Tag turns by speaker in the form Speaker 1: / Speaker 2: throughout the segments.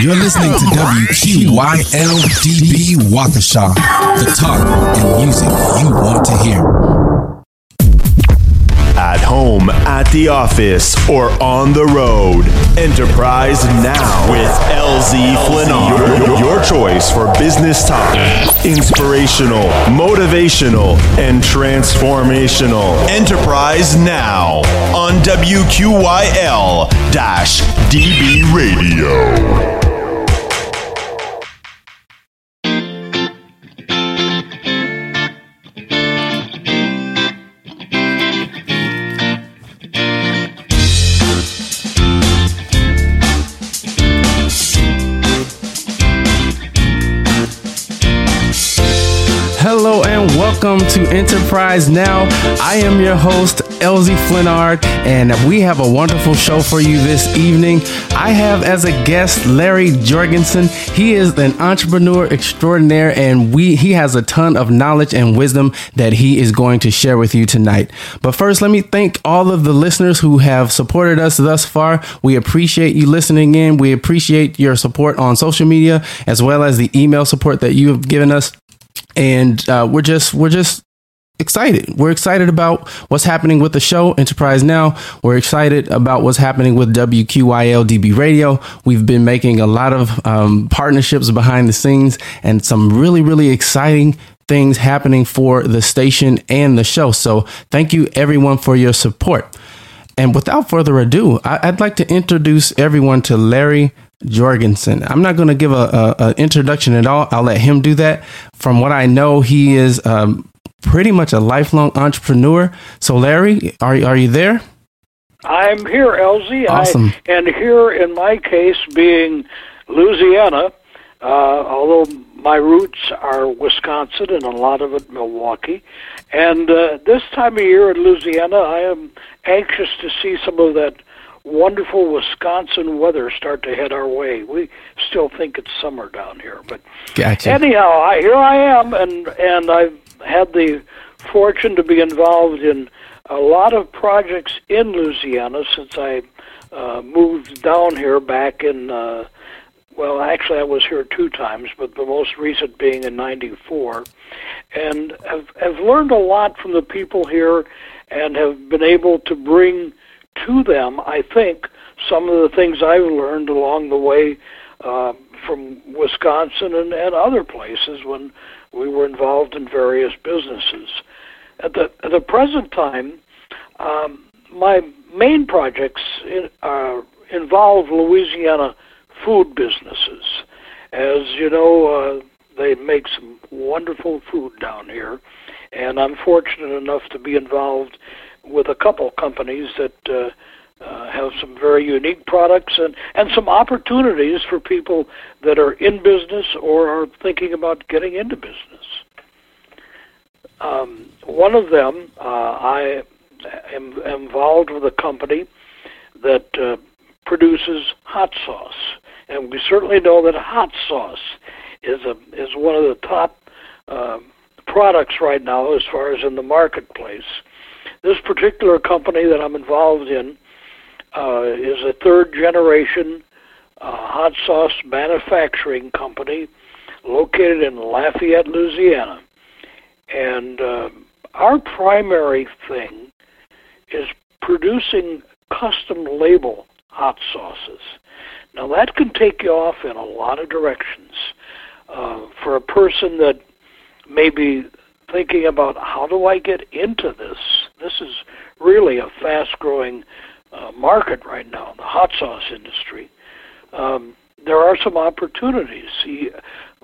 Speaker 1: You're listening to WQYLDB Waukesha, the talk and music you want to hear.
Speaker 2: At home, at the office, or on the road. Enterprise Now with LZ Flynn. Your, your choice for business talk. Inspirational, motivational, and transformational. Enterprise Now on WQYL DB Radio.
Speaker 3: Welcome to Enterprise Now. I am your host, LZ Flennard, and we have a wonderful show for you this evening. I have as a guest Larry Jorgensen. He is an entrepreneur extraordinaire, and we he has a ton of knowledge and wisdom that he is going to share with you tonight. But first, let me thank all of the listeners who have supported us thus far. We appreciate you listening in. We appreciate your support on social media as well as the email support that you have given us and uh, we're just we're just excited. We're excited about what's happening with the show Enterprise Now. We're excited about what's happening with WQYL DB Radio. We've been making a lot of um, partnerships behind the scenes and some really really exciting things happening for the station and the show. So thank you everyone for your support. And without further ado, I- would like to introduce everyone to Larry Jorgensen. I'm not going to give a, a, a, introduction at all. I'll let him do that. From what I know, he is um, pretty much a lifelong entrepreneur. So, Larry, are are you there?
Speaker 4: I'm here, LZ.
Speaker 3: Awesome.
Speaker 4: I, and here, in my case, being Louisiana, uh, although my roots are Wisconsin and a lot of it Milwaukee. And uh, this time of year in Louisiana, I am anxious to see some of that wonderful Wisconsin weather start to head our way. We still think it's summer down here, but
Speaker 3: gotcha.
Speaker 4: anyhow, I, here I am, and and I've had the fortune to be involved in a lot of projects in Louisiana since I uh, moved down here back in. Uh, well, actually, I was here two times, but the most recent being in '94, and have have learned a lot from the people here, and have been able to bring to them, I think, some of the things I've learned along the way uh, from Wisconsin and, and other places when we were involved in various businesses. At the, at the present time, um, my main projects in, uh, involve Louisiana food businesses. As you know, uh, they make some wonderful food down here, and I'm fortunate enough to be involved with a couple companies that uh, uh, have some very unique products and, and some opportunities for people that are in business or are thinking about getting into business. Um, one of them, uh, I am involved with a company that uh, produces hot sauce, and we certainly know that hot sauce is a is one of the top uh, products right now as far as in the marketplace. This particular company that I'm involved in uh, is a third generation uh, hot sauce manufacturing company located in Lafayette, Louisiana. And uh, our primary thing is producing custom label hot sauces. Now, that can take you off in a lot of directions. Uh, for a person that may be thinking about how do I get into this, this is really a fast growing uh, market right now, the hot sauce industry. Um, there are some opportunities. See,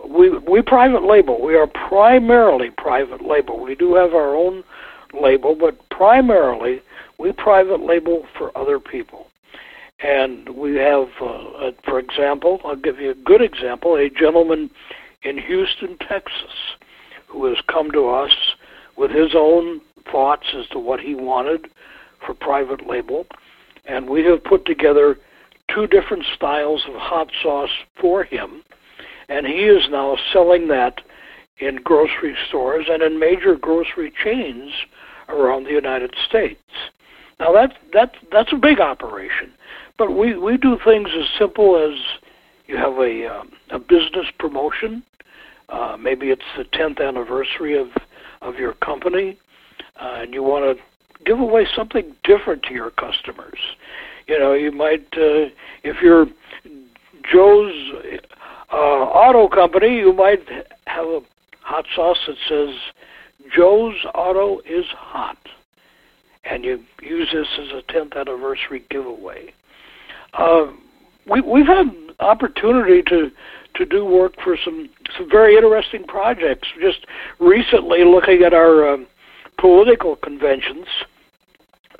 Speaker 4: we we private label. We are primarily private label. We do have our own label, but primarily we private label for other people. And we have, uh, uh, for example, I'll give you a good example, a gentleman in Houston, Texas, who has come to us with his own thoughts as to what he wanted for private label. And we have put together two different styles of hot sauce for him. And he is now selling that in grocery stores and in major grocery chains around the United States. Now that's that's that's a big operation, but we we do things as simple as you have a um, a business promotion. Uh, maybe it's the 10th anniversary of of your company, uh, and you want to give away something different to your customers. You know, you might uh, if you're Joe's uh, auto company, you might have a hot sauce that says Joe's Auto is hot, and you use this as a 10th anniversary giveaway. Uh, we, we've had an opportunity to to do work for some some very interesting projects. Just recently, looking at our um, political conventions,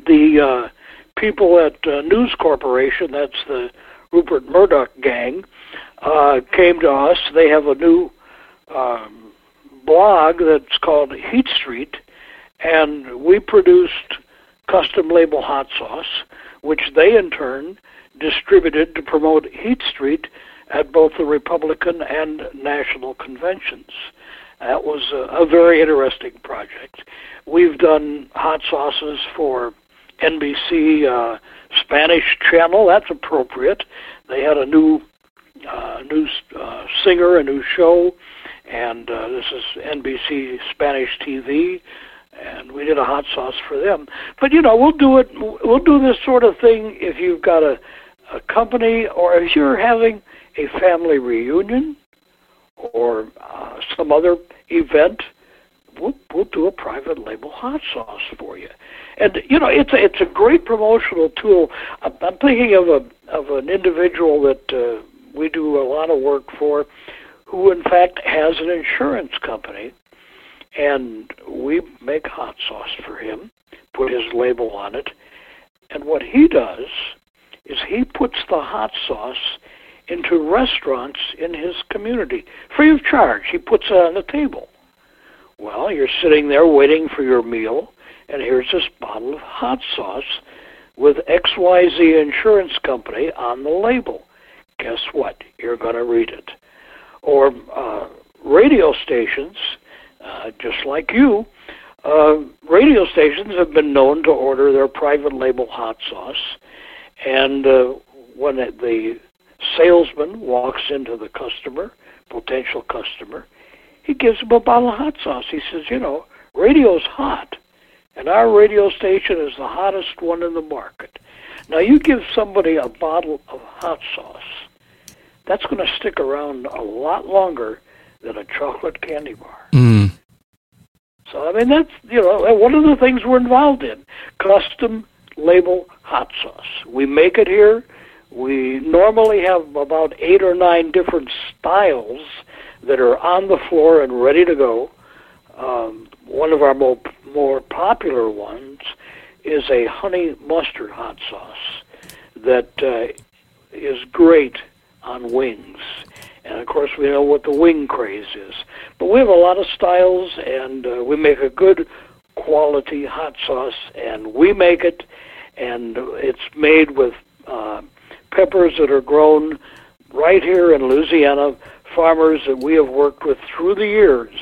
Speaker 4: the uh, people at uh, News Corporation, that's the Rupert Murdoch gang, uh, came to us. They have a new um, blog that's called Heat Street, and we produced custom label hot sauce, which they in turn distributed to promote Heat Street at both the Republican and national conventions. That was a, a very interesting project. We've done hot sauces for NBC uh, Spanish channel. That's appropriate. They had a new uh, new uh, singer, a new show, and uh, this is NBC Spanish TV, and we did a hot sauce for them. But you know, we'll do it. We'll do this sort of thing if you've got a, a company or if you're having a family reunion or uh, some other event. We'll, we'll do a private label hot sauce for you, and you know it's a, it's a great promotional tool. I'm, thinking of a of an individual that uh, we do a lot of work for who in fact has an insurance company, and we make hot sauce for him, put his label on it, and what he does is he puts the hot sauce into restaurants in his community free of charge. He puts it on the table. Well, you're sitting there waiting for your meal, and here's this bottle of hot sauce with XYZ Insurance Company on the label. Guess what? You're going to read it or uh, radio stations, uh, just like you, uh, radio stations have been known to order their private label hot sauce, and uh, when the salesman walks into the customer, potential customer, he gives him a bottle of hot sauce. He says, you know, radio's hot, and our radio station is the hottest one in the market. Now you give somebody a bottle of hot sauce that's going to stick around a lot longer than a chocolate candy bar.
Speaker 3: Mm.
Speaker 4: So I mean that's you know one of the things we're involved in custom label hot sauce. We make it here. We normally have about eight or nine different styles that are on the floor and ready to go. Um, one of our more more popular ones is a honey mustard hot sauce that uh, is great on wings. And of course, we know what the wing craze is. But we have a lot of styles, and uh, we make a good quality hot sauce, and we make it, and it's made with uh, peppers that are grown right here in Louisiana, farmers that we have worked with through the years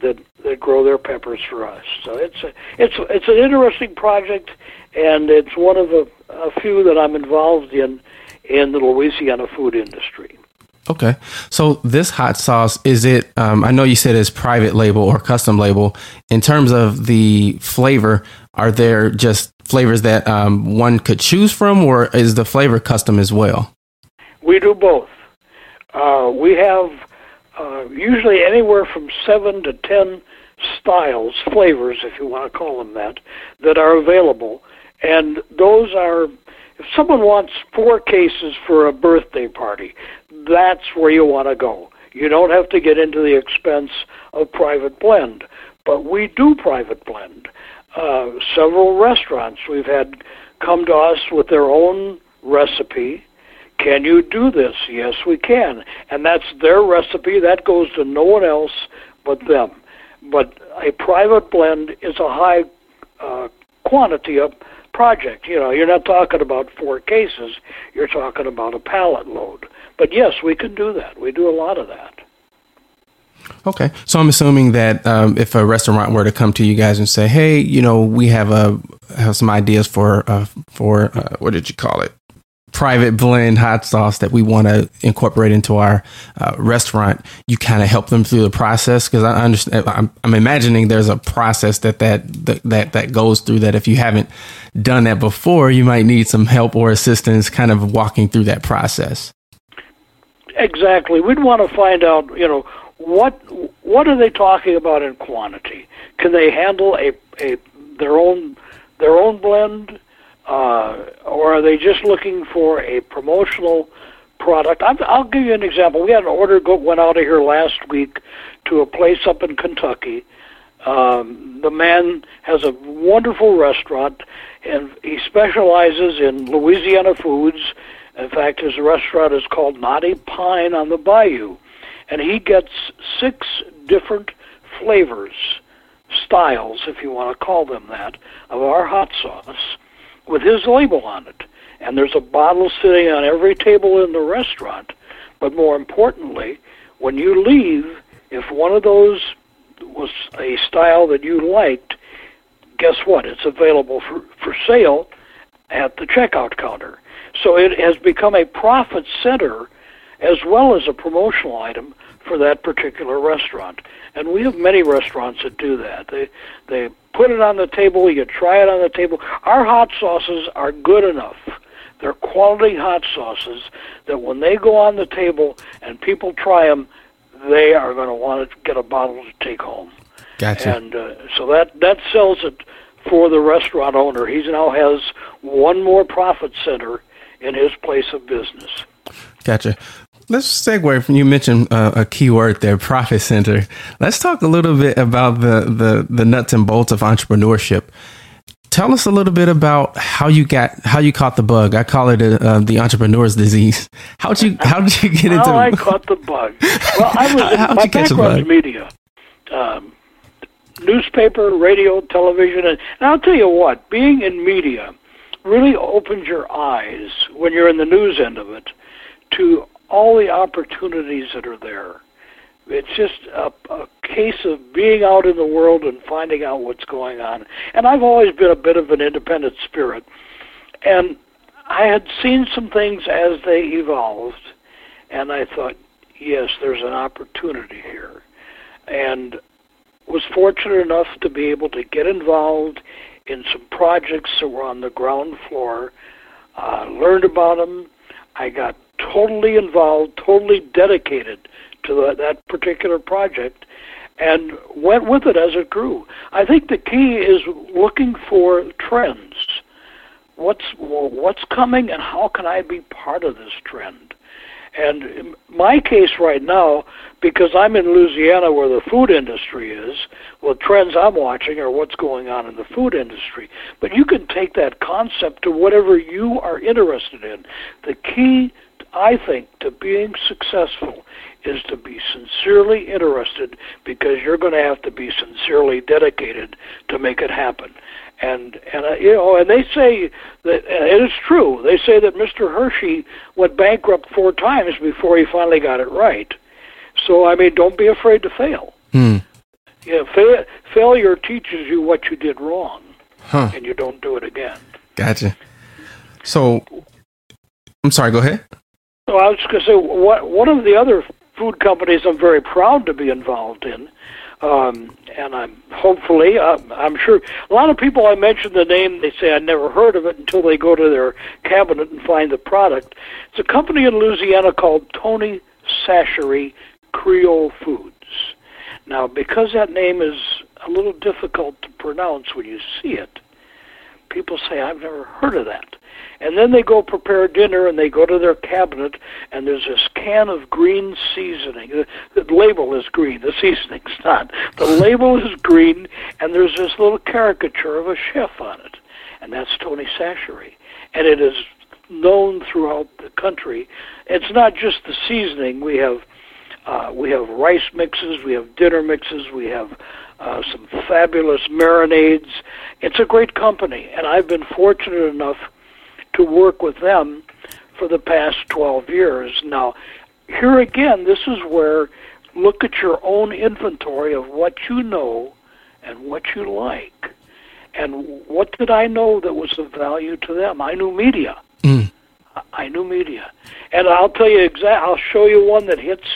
Speaker 4: that that grow their peppers for us. So it's a, it's it's an interesting project, and it's one of a, a few that I'm involved in in the Louisiana food industry.
Speaker 3: Okay, so this hot sauce is it? Um, I know you said it's private label or custom label. In terms of the flavor, are there just flavors that um, one could choose from, or is the flavor custom as well?
Speaker 4: We do both. Uh, we have uh, usually anywhere from seven to ten styles, flavors, if you want to call them that, that are available, and those are if someone wants four cases for a birthday party, that's where you want to go. You don't have to get into the expense of private blend, but we do private blend. Uh, several restaurants we've had come to us with their own recipe. Can you do this? Yes, we can. And that's their recipe. That goes to no one else but them. But a private blend is a high uh, quantity of project. You know, you're not talking about four cases. You're talking about a pallet load. But yes, we can do that. We do a lot of that.
Speaker 3: Okay, so I'm assuming that um, if a restaurant were to come to you guys and say, "Hey, you know, we have a have some ideas for uh, for uh, what did you call it? Private blend hot sauce that we want to incorporate into our uh, restaurant." You kind of help them through the process because I understand. I'm, I'm, imagining there's a process that that that that goes through. That if you haven't done that before, you might need some help or assistance, kind of walking through that process.
Speaker 4: Exactly. We'd want to find out, you know, what what are they talking about in quantity? Can they handle a, a their own their own blend, uh, or are they just looking for a promotional product? i will give you an example. We had an order go went out of here last week to a place up in Kentucky. Um, the man has a wonderful restaurant, and he specializes in Louisiana foods. In fact, his restaurant is called Knotty Pine on the Bayou and he gets six different flavors, styles, if you want to call them that, of our hot sauce with his label on it. And there's a bottle sitting on every table in the restaurant. But more importantly, when you leave, if one of those was a style that you liked, guess what? It's available for, for sale at the checkout counter. So it has become a profit center as well as a promotional item for that particular restaurant. And we have many restaurants that do that. They they put it on the table, you try it on the table. Our hot sauces are good enough. They're quality hot sauces that when they go on the table and people try them, they are going to want to get a bottle to take home.
Speaker 3: Gotcha.
Speaker 4: And uh, so that that sells it for the restaurant owner. He now has one more profit center in his place of business.
Speaker 3: Gotcha. Let's segue from you mentioned uh, a key word there, profit center. Let's talk a little bit about the, the the nuts and bolts of entrepreneurship. Tell us a little bit about how you got how you caught the bug. I call it a, uh, the entrepreneur's disease. How did you how did you get into?
Speaker 4: How I caught the bug. Well, I was in, my background media, um, newspaper, radio, television, and, and I'll tell you what, being in media really opens your eyes when you're in the news end of it to all the opportunities that are there. It's just a, a case of being out in the world and finding out what's going on. And I've always been a bit of an independent spirit. And I had seen some things as they evolved, and I thought, yes, there's an opportunity here. And was fortunate enough to be able to get involved in some projects that were on the ground floor, uh, learned about them. I got totally involved, totally dedicated to the, that particular project, and went with it as it grew. I think the key is looking for trends. What's what's coming, and how can I be part of this trend? And my case right now, because I'm in Louisiana where the food industry is, well, trends I'm watching are what's going on in the food industry. But you can take that concept to whatever you are interested in. The key I think to being successful is to be sincerely interested because you're going to have to be sincerely dedicated to make it happen. And and uh, you know, and they say that and it is true. They say that Mr. Hershey went bankrupt four times before he finally got it right. So I mean, don't be afraid to fail.
Speaker 3: Hmm.
Speaker 4: Yeah, fa- failure teaches you what you did wrong,
Speaker 3: huh.
Speaker 4: and you don't do it again.
Speaker 3: Gotcha. So, I'm sorry. Go ahead.
Speaker 4: So I was going to say, what, one of the other food companies I'm very proud to be involved in, um, and I'm hopefully, uh, I'm sure a lot of people I mention the name, they say I never heard of it until they go to their cabinet and find the product. It's a company in Louisiana called Tony Chachere Creole Foods. Now, because that name is a little difficult to pronounce when you see it, people say I've never heard of that. And then they go prepare dinner and they go to their cabinet and there's this can of green seasoning. The, the label is green, the seasoning's not. The label is green and there's this little caricature of a chef on it. And that's Tony Chachere. And it is known throughout the country. It's not just the seasoning. We have uh, we have rice mixes, we have dinner mixes, we have uh, some fabulous marinades. It's a great company, and I've been fortunate enough to work with them for the past 12 years. Now, here again, this is where look at your own inventory of what you know and what you like. And what did I know that was of value to them? I knew media. Mm. I knew media. And I'll tell you exact I'll show you one that hits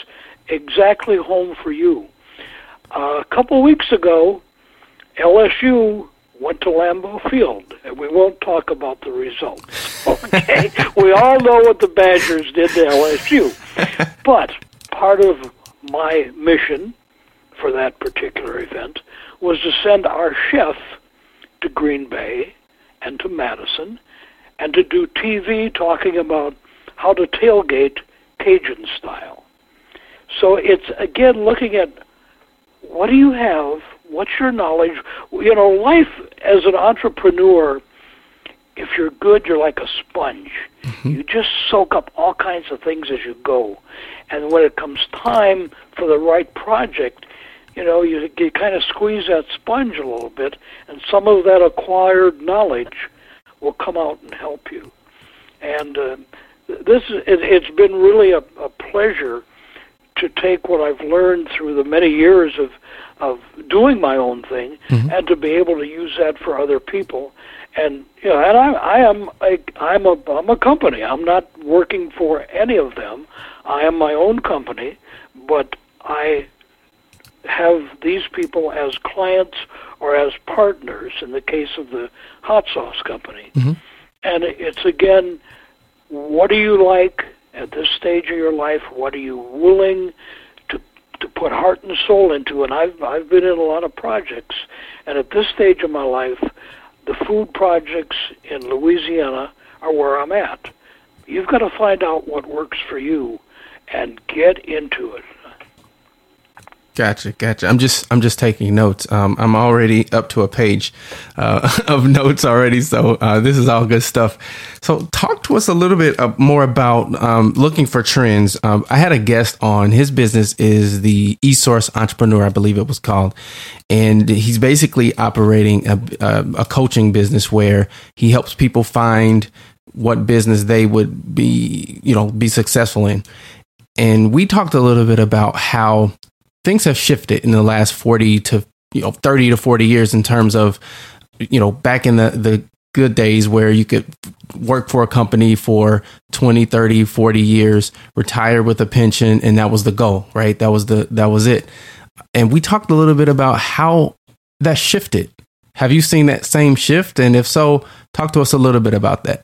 Speaker 4: exactly home for you. Uh, a couple of weeks ago, LSU went to Lambeau Field, and we won't talk about the results. Okay, we all know what the Badgers did to LSU, but part of my mission for that particular event was to send our chef to Green Bay and to Madison, and to do TV talking about how to tailgate Cajun style. So it's again looking at what do you have? What's your knowledge? You know, life as an entrepreneur, if you're good, you're like a sponge. Mm-hmm. You just soak up all kinds of things as you go. And when it comes time for the right project, you know, you, you kind of squeeze that sponge a little bit, and some of that acquired knowledge will come out and help you. And uh, this is, it, it's been really a, a pleasure to take what I've learned through the many years of of doing my own thing mm-hmm. and to be able to use that for other people. And you know and I I am a I'm a I'm a company. I'm not working for any of them. I am my own company. But I have these people as clients or as partners in the case of the hot sauce company. Mm-hmm. and it's again what do you like at this stage of your life? What are you willing to to put heart and soul into? And I've I've been in a lot of projects, and at this stage of my life, the food projects in Louisiana are where I'm at. You've got to find out what works for you and get into it.
Speaker 3: Gotcha, gotcha. I'm just I'm just taking notes. Um, I'm already up to a page uh, of notes already, so uh, this is all good stuff. So, talk to us a little bit more about um, looking for trends. Um, I had a guest on. His business is the eSource Entrepreneur, I believe it was called, and he's basically operating a, a, a coaching business where he helps people find what business they would be, you know, be successful in. And we talked a little bit about how things have shifted in the last 40 to you know 30 to 40 years in terms of you know back in the the good days where you could work for a company for 20 30 40 years retire with a pension and that was the goal right? That was the that was it. And we talked a little bit about how that shifted. Have you seen that same shift? And if so talk to us a little bit about that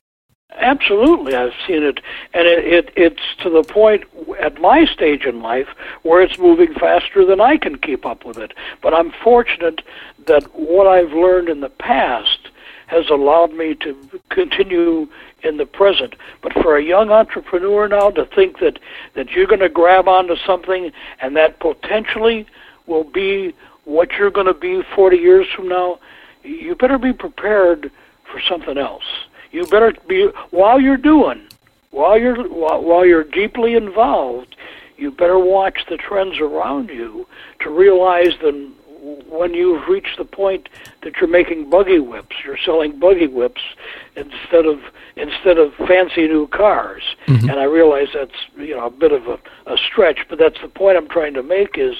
Speaker 4: Absolutely, I've seen it, and it, it it's to the point at my stage in life where it's moving faster than I can keep up with it. But I'm fortunate that what I've learned in the past has allowed me to continue in the present. But for a young entrepreneur now to think that that you're going to grab onto something and that potentially will be what you're going to be 40 years from now, you better be prepared for something else you better be while you're doing, while you're while, while you're deeply involved, you better watch the trends around you to realize that when you've reached the point that you're making buggy whips, you're selling buggy whips instead of instead of fancy new cars. Mm-hmm. And I realize that's you know a bit of a, a stretch, but that's the point I'm trying to make. Is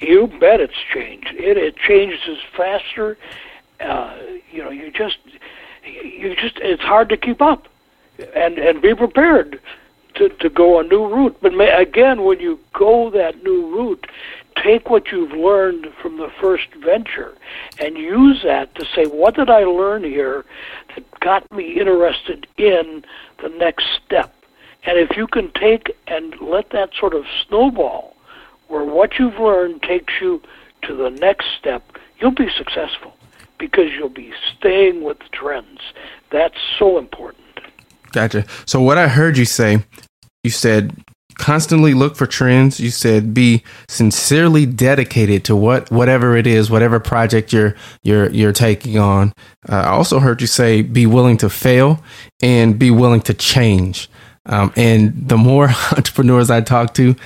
Speaker 4: you bet it's changed. It it changes faster. Uh, you know, you just you just it's hard to keep up, and and be prepared to to go a new route. But may, again, when you go that new route, take what you've learned from the first venture and use that to say, what did I learn here that got me interested in the next step? And if you can take and let that sort of snowball, where what you've learned takes you to the next step, you'll be successful because you'll be staying with trends. That's so important.
Speaker 3: Gotcha. So what I heard you say, you said constantly look for trends. You said be sincerely dedicated to what whatever it is, whatever project you're you're you're taking on. Uh, I also heard you say be willing to fail and be willing to change. Um, and the more entrepreneurs I talk to,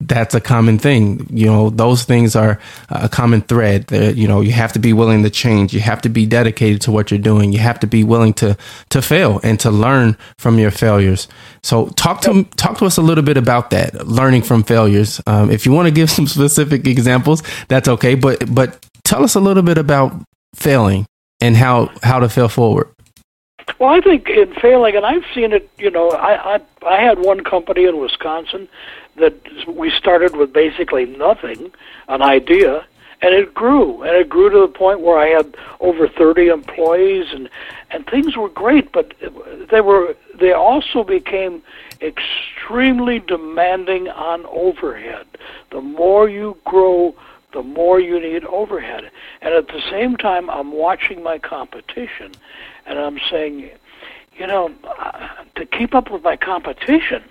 Speaker 3: that's a common thing. You know, those things are a common thread. That, you know, you have to be willing to change. You have to be dedicated to what you're doing. You have to be willing to to fail and to learn from your failures. So, talk to talk to us a little bit about that, learning from failures. Um, if you want to give some specific examples, that's okay. But but tell us a little bit about failing and how how to fail forward.
Speaker 4: Well, I think in failing, and I've seen it. You know, I I, I had one company in Wisconsin that we started with basically nothing, an idea, and it grew, and it grew to the point where I had over 30 employees, and and things were great, but they were they also became extremely demanding on overhead. The more you grow, the more you need overhead, and at the same time, I'm watching my competition, and I'm saying, you know, uh, to keep up with my competition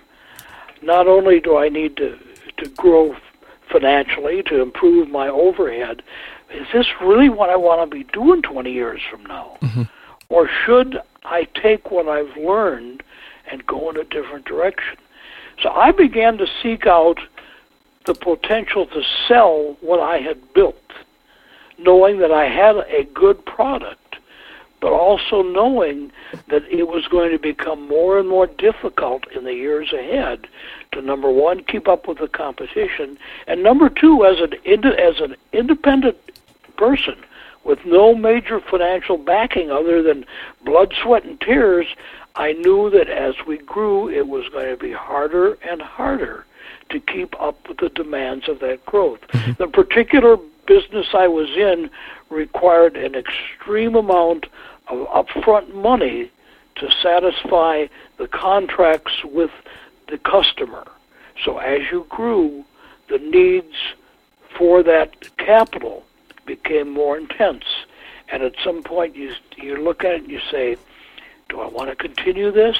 Speaker 4: not only do I need to to grow financially to improve my overhead, is this really what I want to be doing 20 years from now? Mm-hmm. Or should I take what I've learned and go in a different direction? So I began to seek out the potential to sell what I had built, knowing that I had a good product, but also knowing that it was going to become more and more difficult in the years ahead to number one keep up with the competition, and number two as an as an independent person with no major financial backing other than blood, sweat, and tears. I knew that as we grew, it was going to be harder and harder to keep up with the demands of that growth. Mm-hmm. The particular business I was in required an extreme amount of upfront money to satisfy the contracts with the customer. So as you grew, the needs for that capital became more intense. And at some point, you you look at it and you say, "Do I want to continue this?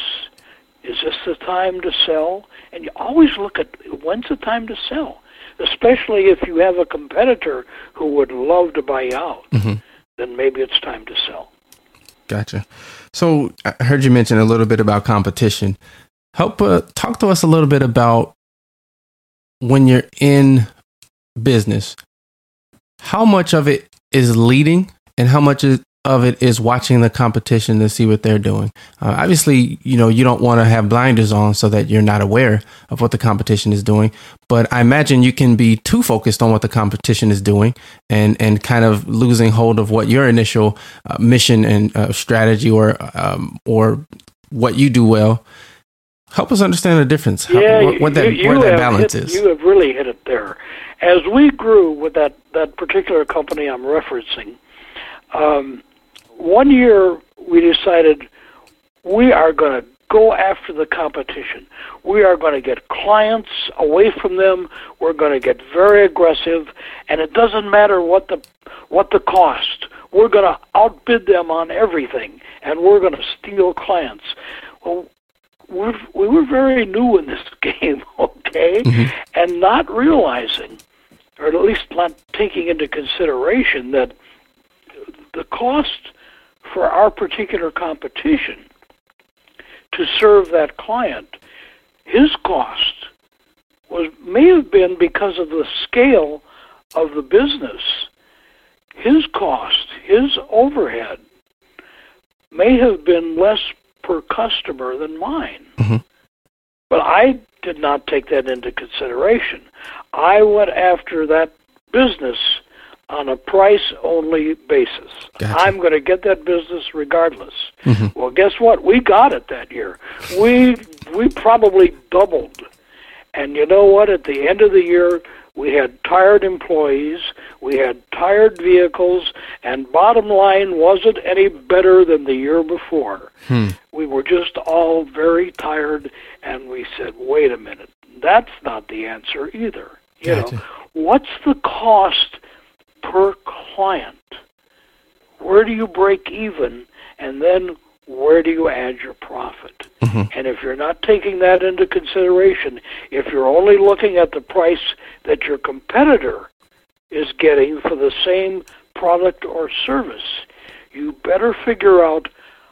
Speaker 4: Is this the time to sell?" And you always look at when's the time to sell, especially if you have a competitor who would love to buy you out. Mm-hmm. Then maybe it's time to sell.
Speaker 3: Gotcha. So I heard you mention a little bit about competition. Help uh, talk to us a little bit about when you're in business. How much of it is leading, and how much of it is watching the competition to see what they're doing. Uh, obviously, you know you don't want to have blinders on so that you're not aware of what the competition is doing. But I imagine you can be too focused on what the competition is doing and and kind of losing hold of what your initial uh, mission and uh, strategy or um, or what you do well Help us understand the difference. How,
Speaker 4: yeah,
Speaker 3: what, that,
Speaker 4: you, you
Speaker 3: where that balance
Speaker 4: hit,
Speaker 3: is.
Speaker 4: You have really hit it there. As we grew with that, that particular company I'm referencing, um, one year we decided we are going to go after the competition. We are going to get clients away from them. We're going to get very aggressive, and it doesn't matter what the what the cost. We're going to outbid them on everything, and we're going to steal clients. Well, we're, we were very new in this game, okay, mm-hmm. and not realizing, or at least not taking into consideration that the cost for our particular competition to serve that client, his cost was may have been because of the scale of the business. His cost, his overhead, may have been less per customer than mine. Mm-hmm. But I did not take that into consideration. I went after that business on a price only basis. Gotcha. I'm going to get that business regardless. Mm-hmm. Well, guess what? We got it that year. We we probably doubled. And you know what? At the end of the year, we had tired employees, we had tired vehicles, and bottom line wasn't any better than the year before. Hmm. We were just all very tired, and we said, wait a minute, that's not the answer either. You gotcha. know, what's the cost per client? Where do you break even, and then where do you add your profit? Mm-hmm. And if you're not taking that into consideration, if you're only looking at the price that your competitor is getting for the same product or service, you better figure out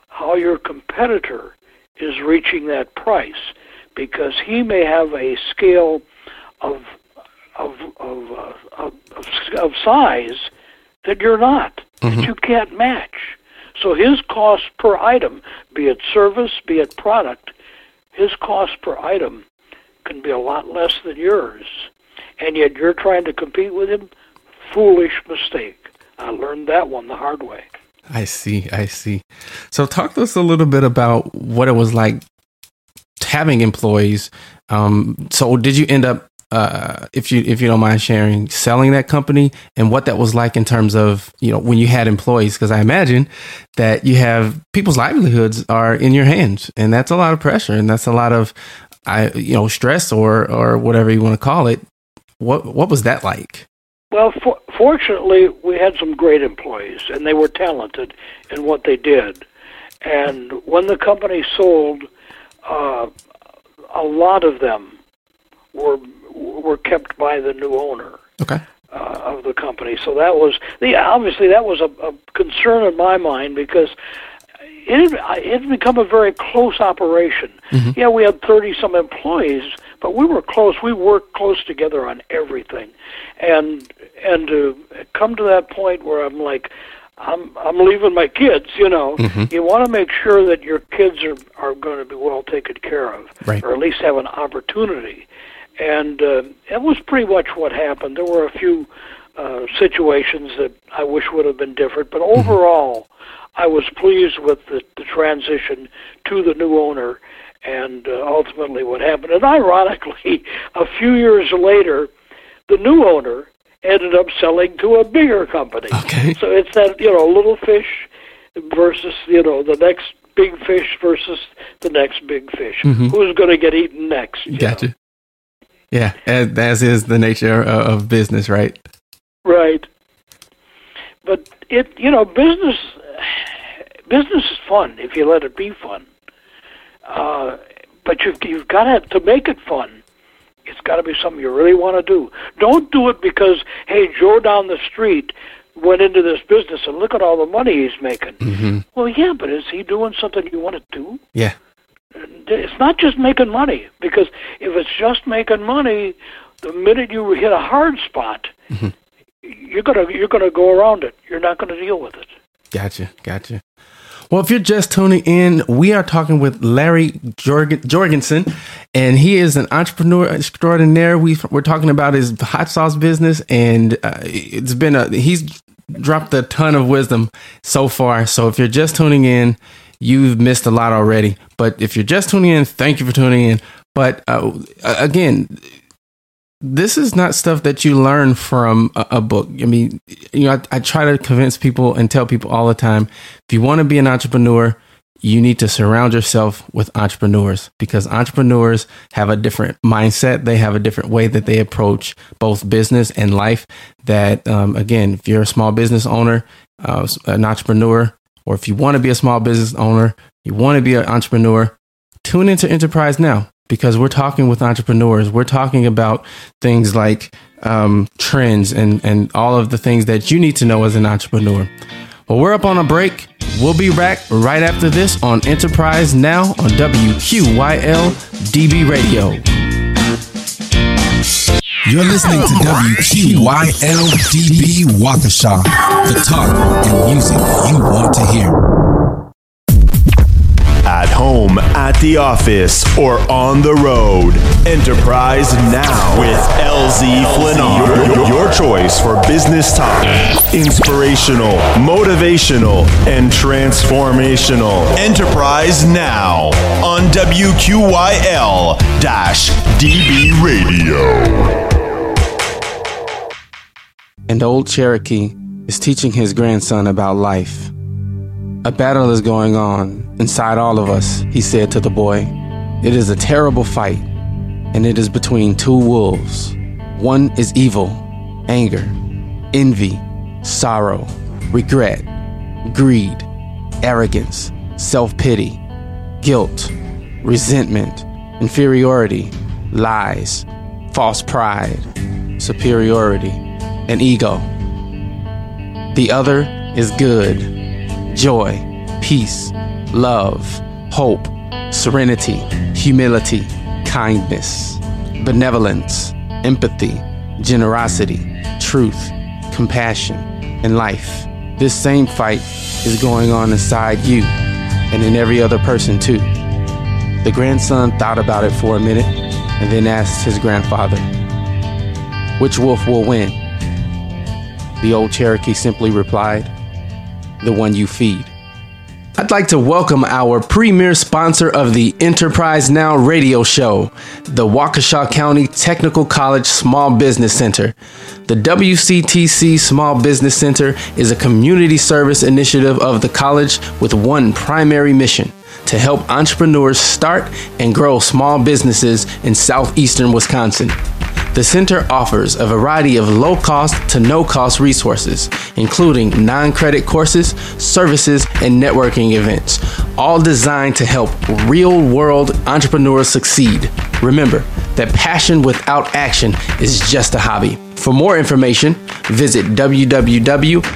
Speaker 4: how your competitor is reaching that price because he may have a scale of of of, uh, of, of, size that you're not that you can't match. So his cost per item, be it service, be it product, his cost per item can be a lot less than yours. And yet you're trying to compete with him? Foolish mistake. I learned that one the hard way.
Speaker 3: I see. I see. So, talk to us a little bit about what it was like having employees. Um, so, did you end up, uh, if you if you don't mind sharing, selling that company and what that was like in terms of you know when you had employees? Because I imagine that you have people's livelihoods are in your hands, and that's a lot of pressure, and that's a lot of, I you know stress or or whatever you want to call it. What what was that like?
Speaker 4: Well, for, fortunately, we had some great employees, and they were talented in what they did. And when the company sold, uh, a lot of them were were kept by the new owner
Speaker 3: Okay.
Speaker 4: uh, of the company. So that was the obviously that was a, a concern in my mind because it had, it had become a very close operation. Yeah, we had thirty some employees, but we were close. We worked close together on everything, and and to come to that point where I'm like. I'm I'm leaving my kids, you know. You want to make sure that your kids are are going to be well taken care of,
Speaker 3: Right.
Speaker 4: or at least have an opportunity. And uh, that was pretty much what happened. There were a few uh, situations that I wish would have been different, but overall, I was pleased with the, the transition to the new owner and uh, ultimately what happened. And ironically, a few years later, the new owner ended up selling to a bigger company.
Speaker 3: Okay.
Speaker 4: So it's that, you know, little fish versus, you know, the next big fish versus the next big fish. Who's going to get eaten next? you know?
Speaker 3: Yeah, as, as is the nature of, of business, right?
Speaker 4: Right. But it, you know, business business is fun if you let it be fun. Uh, but you've you've got to to make it fun. It's got to be something you really want to do. Don't do it because hey, Joe down the street went into this business and look at all the money he's making. Well, yeah, but is he doing something you want to do?
Speaker 3: Yeah.
Speaker 4: It's not just making money because if it's just making money, the minute you hit a hard spot, you're gonna you're gonna go around it. You're not gonna deal with it.
Speaker 3: Gotcha. Gotcha. Well, if you're just tuning in, we are talking with Larry Jorgen, Jorgensen, and he is an entrepreneur extraordinaire. we we're talking about his hot sauce business, and uh, it's been a he's dropped a ton of wisdom so far. So if you're just tuning in, you've missed a lot already. But if you're just tuning in, thank you for tuning in. But uh, again, this is not stuff that you learn from a, a book. I mean, you know, I, I try to convince people and tell people all the time if you want to be an entrepreneur, you need to surround yourself with entrepreneurs because entrepreneurs have a different mindset. They have a different way that they approach both business and life. That, um, again, if you're a small business owner, uh, an entrepreneur, or if you want to be a small business owner, you want to be an entrepreneur, tune into Enterprise Now because we're talking with entrepreneurs. We're talking about things like um, trends and, and all of the things that you need to know as an entrepreneur. Well, we're up on a break. We'll be back right after this on Enterprise Now on WQYL DB Radio.
Speaker 1: You're listening to WQYLDB Waukesha, the talk and music you want to hear.
Speaker 2: At home, at the office, or on the road. Enterprise Now with LZ Flinar. Your, your choice for business talk. Inspirational, motivational, and transformational. Enterprise Now on WQYL DB Radio.
Speaker 3: And old Cherokee is teaching his grandson about life. A battle is going on inside all of us, he said to the boy. It is a terrible fight, and it is between two wolves. One is evil, anger, envy, sorrow, regret, greed, arrogance, self pity, guilt, resentment, inferiority, lies, false pride, superiority, and ego. The other is good, joy, peace, love, hope, serenity, humility, kindness, benevolence, empathy, generosity, truth, compassion, and life. This same fight is going on inside you and in every other person too. The grandson thought about it for a minute and then asked his grandfather, Which wolf will win? The old Cherokee simply replied, The one you feed. I'd like to welcome our premier sponsor of the Enterprise Now radio show, the Waukesha County Technical College Small Business Center. The WCTC Small Business Center is a community service initiative of the college with one primary mission to help entrepreneurs start and grow small businesses in southeastern Wisconsin. The center offers a variety of low cost to no cost resources, including non credit courses, services, and networking events, all designed to help real world entrepreneurs succeed. Remember that passion without action is just a hobby. For more information, visit www.wctc.edu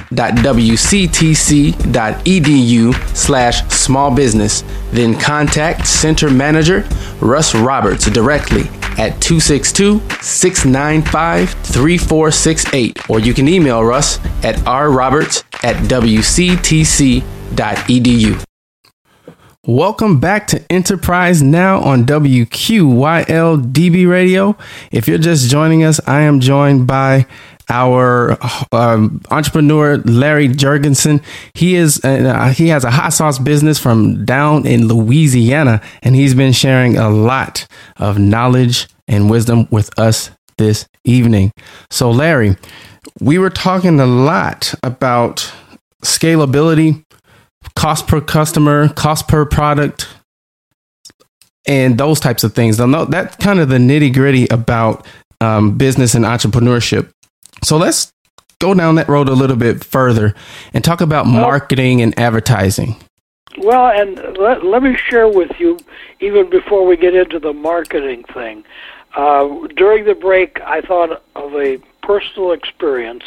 Speaker 3: slash small business, then contact Center Manager Russ Roberts directly at 262 695 3468, or you can email Russ at rroberts at wctc.edu. Welcome back to Enterprise Now on WQYL DB Radio. If you're just joining us, I am joined by our um, entrepreneur Larry Jorgensen. He is uh, he has a hot sauce business from down in Louisiana, and he's been sharing a lot of knowledge and wisdom with us this evening. So, Larry, we were talking a lot about scalability cost per customer, cost per product, and those types of things. know that's kind of the nitty gritty about um, business and entrepreneurship. So let's go down that road a little bit further and talk about well, marketing and advertising.
Speaker 4: Well, and let, let me share with you, even before we get into the marketing thing. Uh, during the break, I thought of a personal experience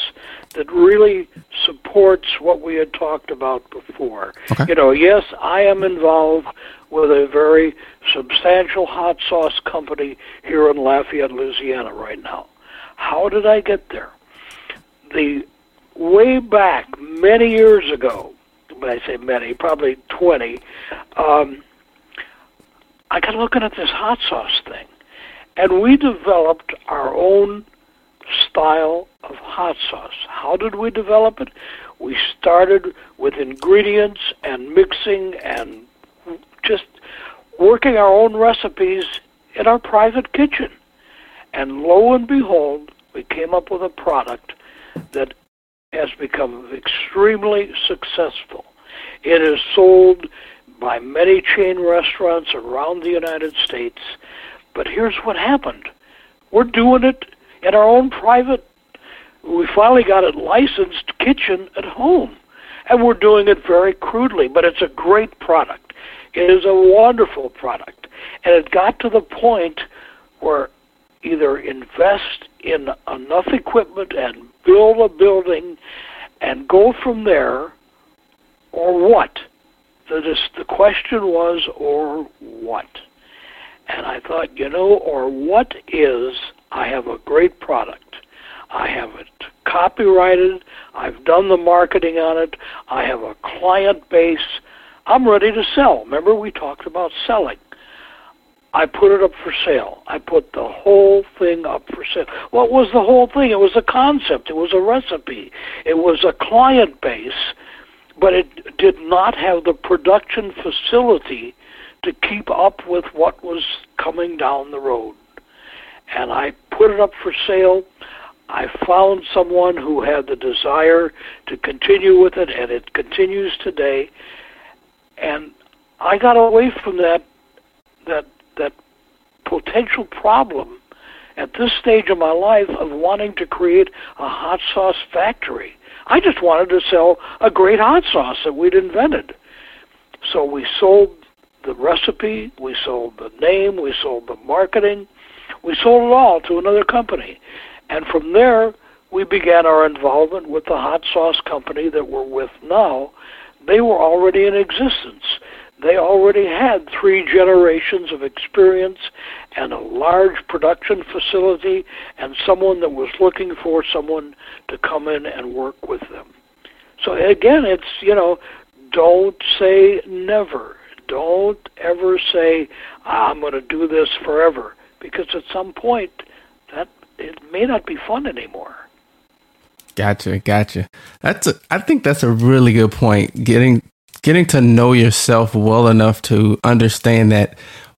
Speaker 4: that really supports what we had talked about before. Okay. You know, yes, I am involved with a very substantial hot sauce company here in Lafayette, Louisiana right now. How did I get there? The way back many years ago, when I say many, probably 20, um, I got looking at this hot sauce thing. And we developed our own style of hot sauce. How did we develop it? We started with ingredients and mixing and just working our own recipes in our private kitchen. And lo and behold, we came up with a product that has become extremely successful. It is sold by many chain restaurants around the United States. But here's what happened we're doing it in our own private, we finally got it licensed kitchen at home. And we're doing it very crudely, but it's a great product. It is a wonderful product. And it got to the point where either invest in enough equipment and build a building and go from there, or what? The, the question was, or what? And I thought, you know, or what is I have a great product. I have it copyrighted. I've done the marketing on it. I have a client base. I'm ready to sell. Remember, we talked about selling. I put it up for sale. I put the whole thing up for sale. What was the whole thing? It was a concept. It was a recipe. It was a client base, but it did not have the production facility to keep up with what was coming down the road and I put it up for sale. I found someone who had the desire to continue with it, and it continues today. And I got away from that that that potential problem at this stage of my life of wanting to create a hot sauce factory. I just wanted to sell a great hot sauce that we'd invented. So we sold the recipe, we sold the name, we sold the marketing, we sold it all to another company. And from there, we began our involvement with the hot sauce company that we're with now. They were already in existence. They already had three generations of experience and a large production facility and someone that was looking for someone to come in and work with them. So again, it's, you know, don't say never. Don't ever say, I'm going to do this forever, because at some point, that it may not be fun anymore.
Speaker 3: Gotcha, gotcha. That's a, I think that's a really good point. Getting getting to know yourself well enough to understand that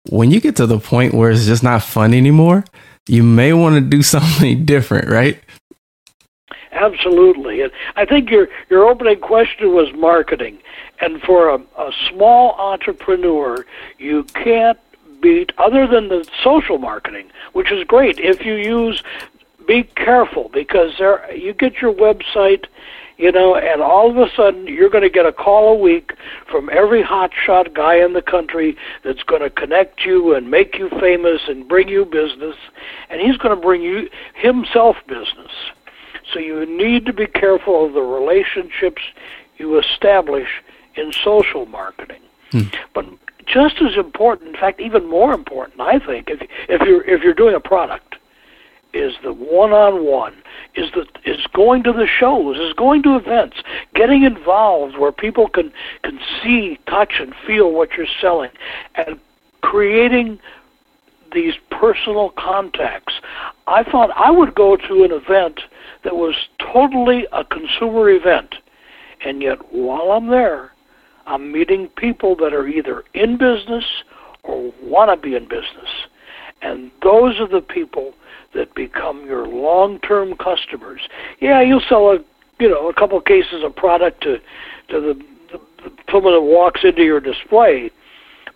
Speaker 3: when you get to the point where it's just not fun anymore, you may want to do something different, right?
Speaker 4: Absolutely. And I think your your opening question was marketing. And for a, a small entrepreneur, you can't beat other than the social marketing, which is great if you use be careful because there you get your website you know, and all of a sudden you're going to get a call a week from every hotshot guy in the country that's going to connect you and make you famous and bring you business, and he's going to bring you himself business. So you need to be careful of the relationships you establish in social marketing. Hmm. But just as important, in fact, even more important, I think, if if you're if you're doing a product, is the one-on-one, is the is going to the shows, is going to events, getting involved where people can can see, touch, and feel what you're selling, and creating these personal contacts. I thought I would go to an event that was totally a consumer event, and yet while I'm there, I'm meeting people that are either in business or want to be in business. And those are the people that become your long-term customers. Yeah, you'll sell a you know a couple cases of product to to the, the, the someone that walks into your display,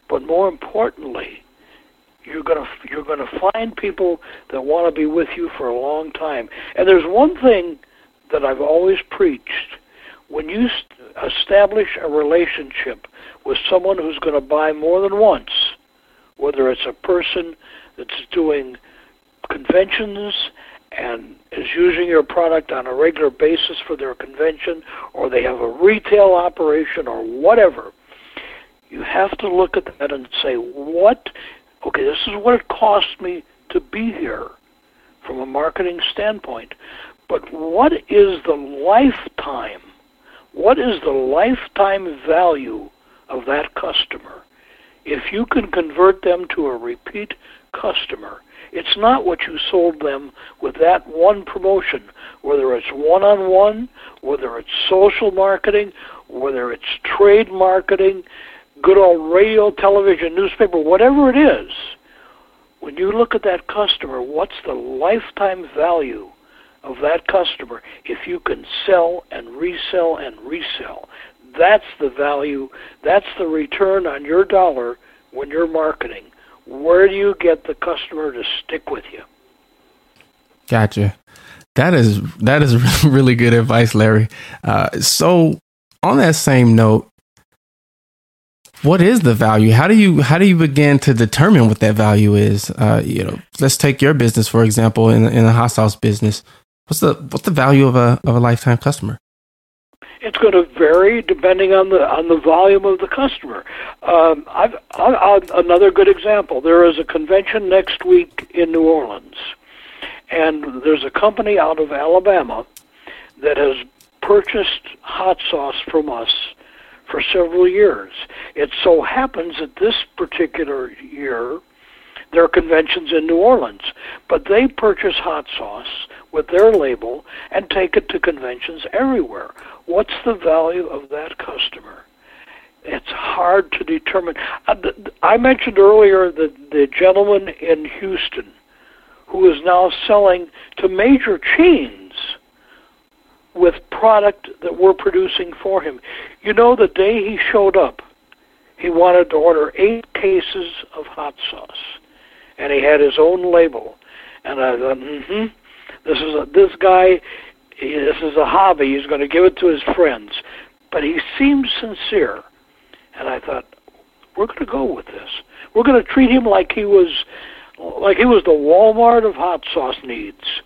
Speaker 4: but more importantly, you're gonna you're gonna find people that want to be with you for a long time. And there's one thing that I've always preached: when you st- establish a relationship with someone who's going to buy more than once, whether it's a person that's doing conventions and is using your product on a regular basis for their convention, or they have a retail operation, or whatever, you have to look at that and say, what, okay, this is what it cost me to be here from a marketing standpoint, but what is the lifetime? What is the lifetime value of that customer? If you can convert them to a repeat customer, it's not what you sold them with that one promotion, whether it's one on one, whether it's social marketing, whether it's trade marketing, good old radio, television, newspaper, whatever it is. When you look at that customer, what's the lifetime value of that customer if you can sell and resell and resell? That's the value, that's the return on your dollar when you're marketing where do you get the customer to stick with you?
Speaker 3: Gotcha. That is that is really good advice, Larry. Uh, so, on that same note, what is the value? How do you how do you begin to determine what that value is? Uh, you know, let's take your business for example. In in the hot sauce business, what's the what's the value of a of a lifetime customer?
Speaker 4: It's going to vary depending on the on the volume of the customer. Um, I've, i i another good example. There is a convention next week in New Orleans, and there's a company out of Alabama that has purchased hot sauce from us for several years. It so happens that this particular year their conventions in New Orleans, but they purchase hot sauce with their label and take it to conventions everywhere. What's the value of that customer? It's hard to determine. Uh, I mentioned earlier the, the gentleman in Houston who is now selling to major chains with product that we're producing for him. You know, the day he showed up, he wanted to order eight cases of hot sauce, and he had his own label. And I thought, mm-hmm, this is a, this guy this is a hobby. He's going to give it to his friends. But he seemed sincere. And I thought, we're going to go with this. We're going to treat him like he was like he was the Walmart of hot sauce needs.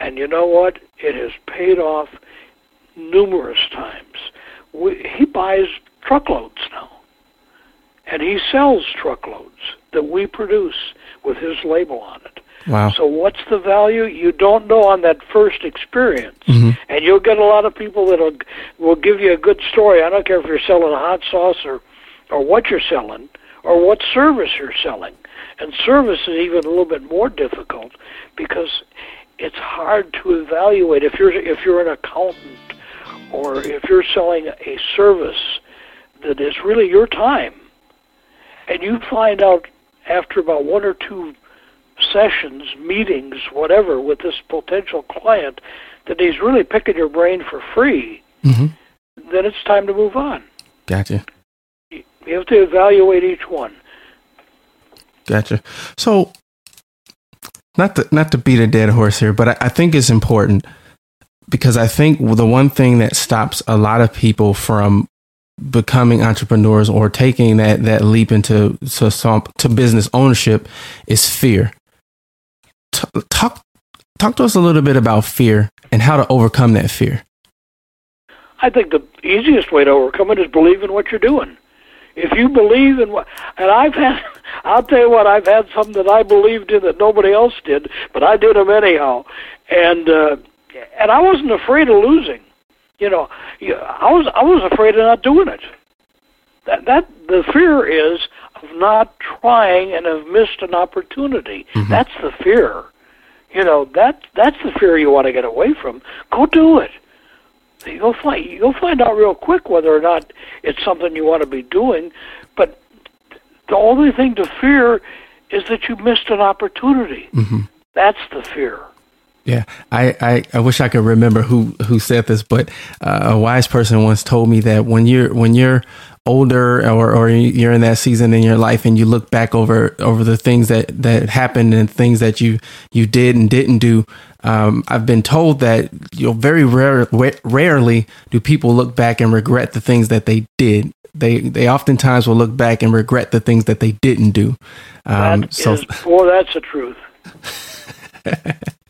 Speaker 4: And you know what? It has paid off numerous times. We, he buys truckloads now. And he sells truckloads that we produce with his label on it.
Speaker 3: Wow.
Speaker 4: So what's the value? You don't know on that first experience,
Speaker 3: Mm-hmm.
Speaker 4: and you'll get a lot of people that will will give you a good story. I don't care if you're selling a hot sauce or or what you're selling or what service you're selling. And service is even a little bit more difficult because it's hard to evaluate if you're if you're an accountant or if you're selling a service that is really your time and you find out after about one or two sessions, meetings, whatever, with this potential client that he's really picking your brain for free,
Speaker 3: Mhm.
Speaker 4: then it's time to move on.
Speaker 3: Gotcha.
Speaker 4: You have to evaluate each one.
Speaker 3: Gotcha. So, not to not to beat a dead horse here, but I, I think it's important because I think the one thing that stops a lot of people from becoming entrepreneurs or taking that that leap into to some to business ownership is fear. Talk talk to us a little bit about fear and how to overcome that fear.
Speaker 4: I think the easiest way to overcome it is believe in what you're doing. If you believe in what, and I've had, I'll tell you what, I've had some that I believed in that nobody else did, but I did them anyhow, and uh, and I wasn't afraid of losing. You know, I was I was afraid of not doing it. That that the fear is of not trying and have missed an opportunity. That's the fear. You know that that's the fear you want to get away from. Go do it you'll find you'll find out real quick whether or not it's something you want to be doing. But the only thing to fear is that you missed an opportunity.
Speaker 3: Mm-hmm.
Speaker 4: That's the fear.
Speaker 3: Yeah, I, I, I wish I could remember who, who said this, but uh, a wise person once told me that when you're when you're older or, or you're in that season in your life and you look back over over the things that, that happened and things that you you did and didn't do, um, I've been told that you know very rare, rarely do people look back and regret the things that they did. They they oftentimes will look back and regret the things that they didn't do. Um,
Speaker 4: That
Speaker 3: so
Speaker 4: is- boy, that's the truth.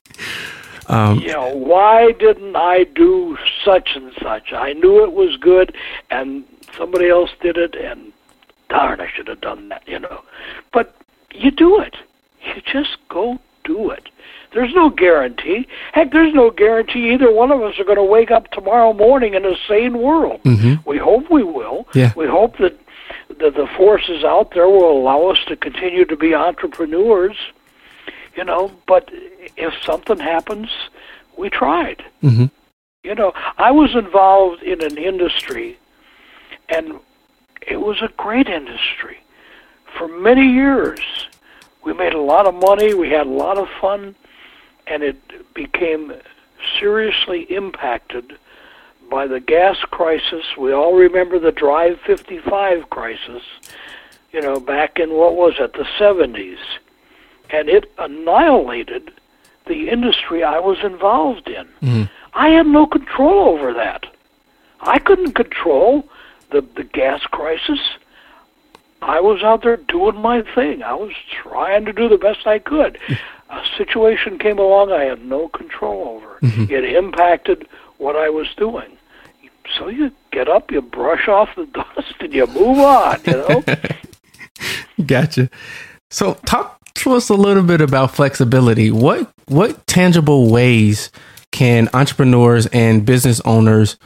Speaker 3: Um,
Speaker 4: you know, why didn't I do such and such? I knew it was good, and somebody else did it, and darn, I should have done that. You know, but you do it. You just go do it. There's no guarantee. Heck, there's no guarantee either one of us are going to wake up tomorrow morning in a sane world. mhm We hope we will.
Speaker 3: Yeah.
Speaker 4: We hope that that the forces out there will allow us to continue to be entrepreneurs. You know, but if something happens, we tried.
Speaker 3: Mhm.
Speaker 4: You know, I was involved in an industry, and it was a great industry for many years. We made a lot of money, we had a lot of fun, and it became seriously impacted by the gas crisis. We all remember the Drive 55 crisis, you know, back in what was it, the 70s. And it annihilated the industry I was involved in. Mm-hmm. I had no control over that. I couldn't control the, the gas crisis. I was out there doing my thing. I was trying to do the best I could. A situation came along I had no control over. Mm-hmm. It impacted what I was doing. So you get up, you brush off the dust, and you move on. You know.
Speaker 3: Gotcha. So talk to us a little bit about flexibility. What what tangible ways can entrepreneurs and business owners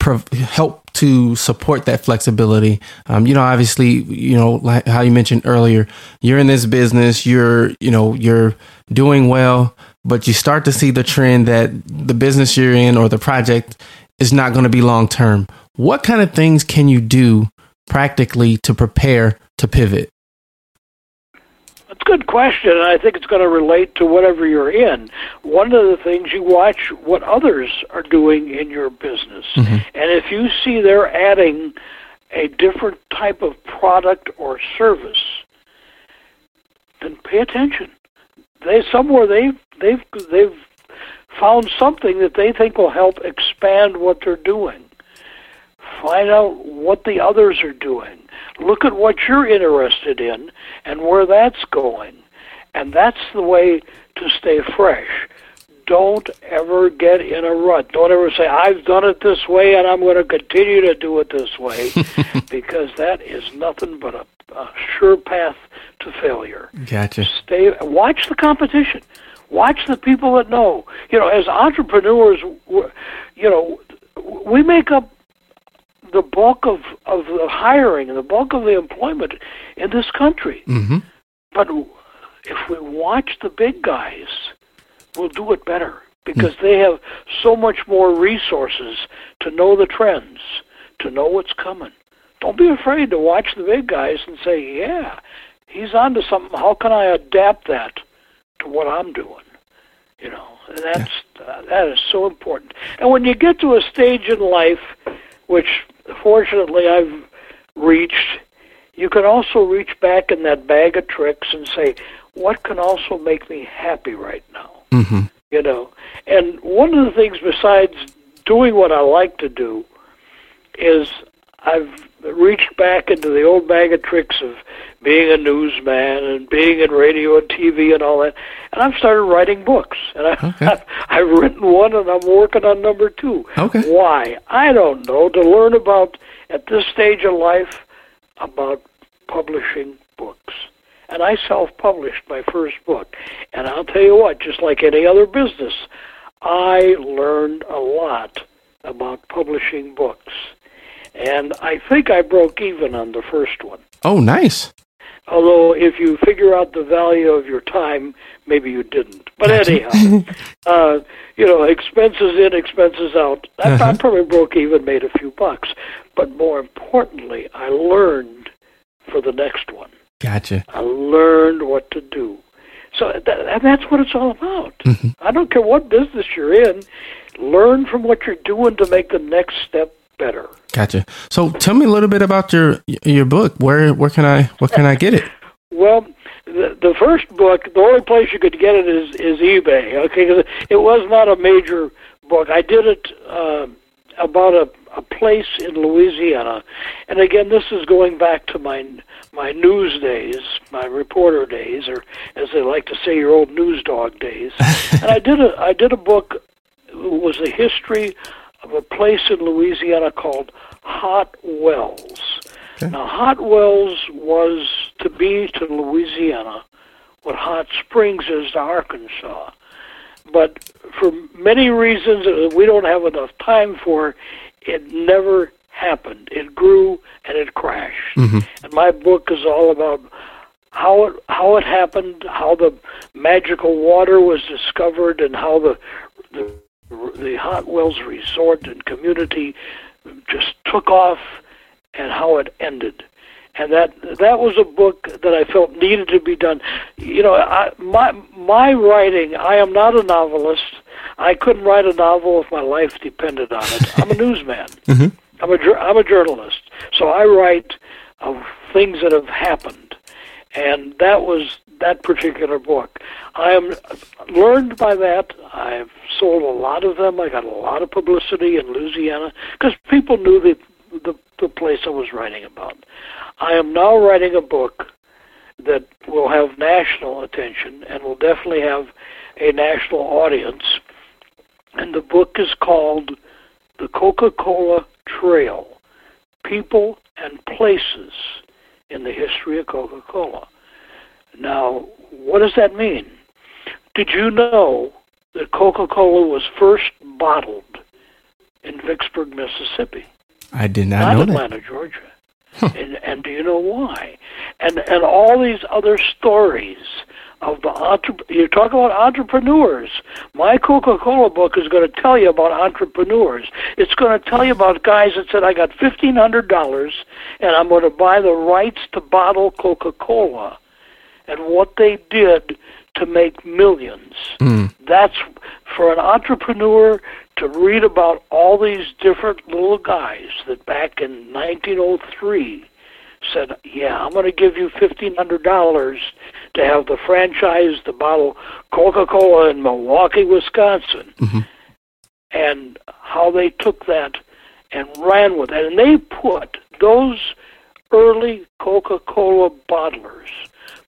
Speaker 3: help to support that flexibility? Um, you know, obviously, you know, like how you mentioned earlier, you're in this business, you're, you know, you're doing well, but you start to see the trend that the business you're in or the project is not going to be long term. What kind of things can you do practically to prepare to pivot?
Speaker 4: That's a good question, and I think it's going to relate to whatever you're in. One of the things you watch what others are doing in your business, mm-hmm. and if you see they're adding a different type of product or service, then pay attention. They somewhere they've they've they've found something that they think will help expand what they're doing. Find out what the others are doing. Look at what you're interested in and where that's going. And that's the way to stay fresh. Don't ever get in a rut. Don't ever say, I've done it this way and I'm going to continue to do it this way, because that is nothing but a, a sure path to failure.
Speaker 3: Gotcha.
Speaker 4: Stay, watch the competition. Watch the people that know. You know, as entrepreneurs, you know, we make up the bulk of, of the hiring and the bulk of the employment in this country.
Speaker 3: Mm-hmm.
Speaker 4: But if we watch the big guys, we'll do it better because they have so much more resources to know the trends, to know what's coming. Don't be afraid to watch the big guys and say, "Yeah, he's onto something. How can I adapt that to what I'm doing?" You know, and that's uh, that is so important. And when you get to a stage in life, which fortunately I've reached, you can also reach back in that bag of tricks and say, what can also make me happy right now?
Speaker 3: Mm-hmm.
Speaker 4: You know, and one of the things besides doing what I like to do is I've reached back into the old bag of tricks of being a newsman and being in radio and TV and all that, and I've started writing books. And I,
Speaker 3: Okay.
Speaker 4: I've, I've written one, and I'm working on number two.
Speaker 3: Okay.
Speaker 4: Why? I don't know. To learn about at this stage of life about publishing books. And I self-published my first book. And I'll tell you what, just like any other business, I learned a lot about publishing books. And I think I broke even on the first one.
Speaker 3: Oh, nice.
Speaker 4: Although, if you figure out the value of your time, maybe you didn't. But anyhow, uh, you know, expenses in, expenses out. I, I
Speaker 3: Uh-huh.
Speaker 4: probably broke even, made a few bucks. But more importantly, I learned for the next one.
Speaker 3: Gotcha.
Speaker 4: I learned what to do. So that, and that's what it's all about.
Speaker 3: Mm-hmm.
Speaker 4: I don't care what business you're in. Learn from what you're doing to make the next step better.
Speaker 3: Gotcha. So tell me a little bit about your your book. Where where can I where can I get it?
Speaker 4: Well, the, the first book, the only place you could get it is is eBay. Okay, 'cause it was not a major book. I did it uh, about a a place in Louisiana, and again, this is going back to my my news days, my reporter days, or as they like to say, your old news dog days. and I did a I did a book. It was a history of a place in Louisiana called Hot Wells. Now, Hot Wells was to be to Louisiana what Hot Springs is to Arkansas. But for many reasons that we don't have enough time for, it never happened. It grew and it crashed. Mm-hmm. And my book is all about how it how it happened, how the magical water was discovered, and how the the, the Hot Wells Resort and community just took off, and how it ended. And that that was a book that I felt needed to be done. You know, I, my my writing. I am not a novelist. I couldn't write a novel if my life depended on it. I'm a newsman. Mm-hmm. I'm a I'm a journalist, so I write of things that have happened, and that was that particular book. I am learned by that. I've sold a lot of them. I got a lot of publicity in Louisiana because people knew the, the the place I was writing about. I am now writing a book that will have national attention and will definitely have a national audience. And the book is called The Coca Cola Trail People and Places in the History of Coca Cola. Now, what does that mean? Did you know that Coca Cola was first bottled in Vicksburg, Mississippi?
Speaker 3: I did not,
Speaker 4: not
Speaker 3: know that.
Speaker 4: Atlanta, Georgia. and and do you know why? And and all these other stories of the entre- you talk about entrepreneurs. My Coca-Cola book is going to tell you about entrepreneurs. It's going to tell you about guys that said I got fifteen hundred dollars and I'm going to buy the rights to bottle Coca-Cola, and what they did to make millions. Hmm. That's for an entrepreneur to read about all these different little guys that back in 1903 said, "Yeah, I'm going to give you fifteen hundred dollars to have the franchise to bottle Coca-Cola in Milwaukee, Wisconsin," mm-hmm. and how they took that and ran with it, and they put those early Coca-Cola bottlers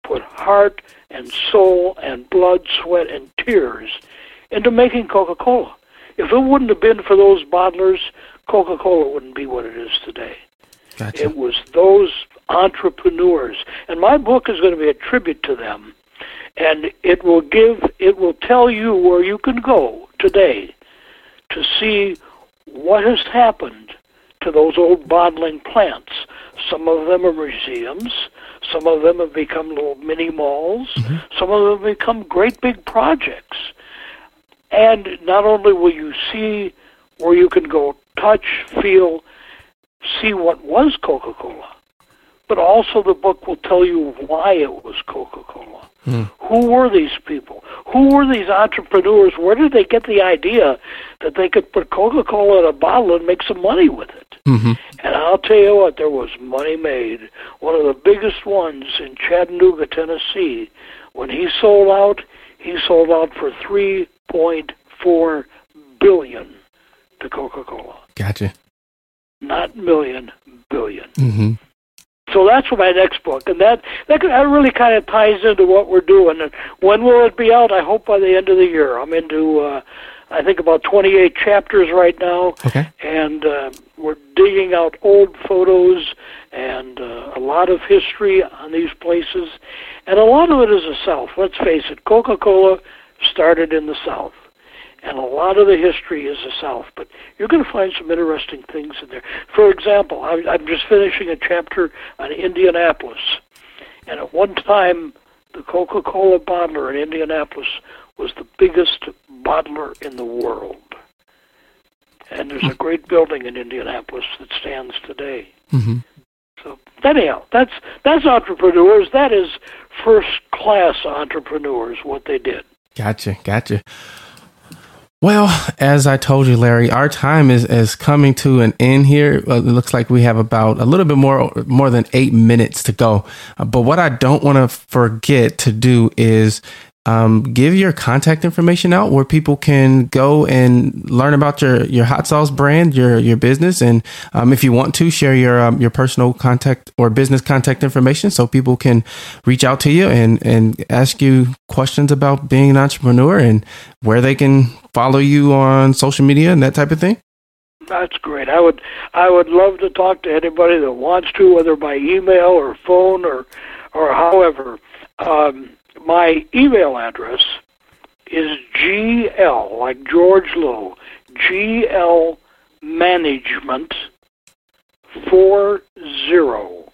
Speaker 4: put heart and soul and blood, sweat, and tears into making Coca-Cola. If it wouldn't have been for those bottlers, Coca-Cola wouldn't be what it is today.
Speaker 3: Gotcha.
Speaker 4: It was those entrepreneurs, and my book is going to be a tribute to them, and it will give, it will tell you where you can go today to see what has happened to those old bottling plants. Some of them are museums. Some of them have become little mini malls. Mm-hmm. Some of them have become great big projects. And not only will you see where you can go touch, feel, see what was Coca Cola, but also the book will tell you why it was Coca Cola. Who were these people? Who were these entrepreneurs? Where did they get the idea that they could put Coca Cola in a bottle and make some money with it?
Speaker 3: Mm-hmm.
Speaker 4: And I'll tell you what, there was money made. One of the biggest ones in Chattanooga, Tennessee, when he sold out, he sold out for 3.4 billion to Coca-Cola.
Speaker 3: Gotcha.
Speaker 4: Not million, billion.
Speaker 3: Mm-hmm.
Speaker 4: So that's my next book, and that that, that really kind of ties into what we're doing. And when will it be out? I hope by the end of the year. I'm into, uh, I think about 28 chapters right now,
Speaker 3: Okay.
Speaker 4: and uh, we're digging out old photos and uh, a lot of history on these places, and a lot of it is the South. Let's face it, Coca-Cola started in the South. And a lot of the history is the South, but you're going to find some interesting things in there. For example, I'm just finishing a chapter on Indianapolis, and at one time, the Coca-Cola bottler in Indianapolis was the biggest bottler in the world. And there's a great building in Indianapolis that stands today.
Speaker 3: Mm-hmm.
Speaker 4: So anyhow, that's that's entrepreneurs. That is first class entrepreneurs. What they did.
Speaker 3: Gotcha. Gotcha. Well, as I told you, Larry, our time is, is coming to an end here. Uh, it looks like we have about a little bit more more than eight minutes to go. Uh, but what I don't want to forget to do is um, give your contact information out where people can go and learn about your, your hot sauce brand, your your business, and um, if you want to share your um, your personal contact or business contact information, so people can reach out to you and and ask you questions about being an entrepreneur and where they can follow you on social media and that type of thing.
Speaker 4: That's great. I would I would love to talk to anybody that wants to, whether by email or phone or or however. Um, my email address is gl like George Lowe gl management four zero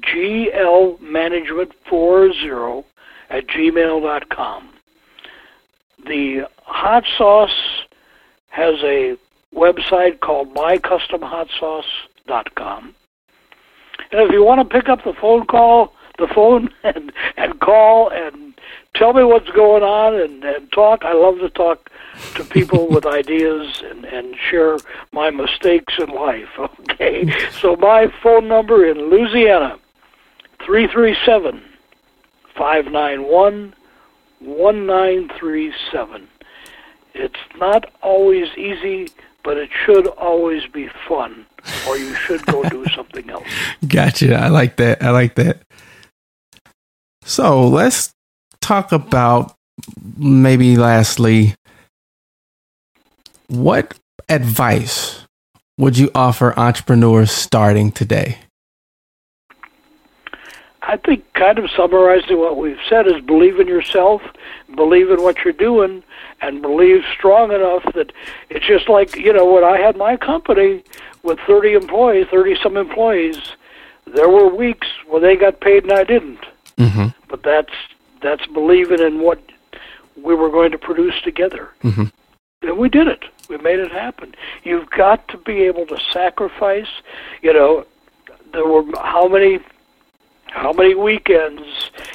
Speaker 4: gl management four zero at gmail dot com. The hot sauce has a website called mycustomhotsauce.com. And if you want to pick up the phone call, the phone and and call and tell me what's going on and, and talk. I love to talk to people with ideas and, and share my mistakes in life. Okay. So my phone number in Louisiana, three three seven five nine one one nine three seven. It's not always easy, but it should always be fun, or you should go do something else.
Speaker 3: Gotcha. I like that. I like that. So let's talk about maybe lastly, what advice would you offer entrepreneurs starting today?
Speaker 4: I think kind of summarizing what we've said is believe in yourself, believe in what you're doing, and believe strong enough that it's just like, you know, when I had my company with 30 employees, 30 some employees, there were weeks when they got paid and I didn't.
Speaker 3: Mm-hmm.
Speaker 4: But that's that's believing in what we were going to produce together.
Speaker 3: Mhm.
Speaker 4: And we did it. We made it happen. You've got to be able to sacrifice. You know, there were how many how many weekends?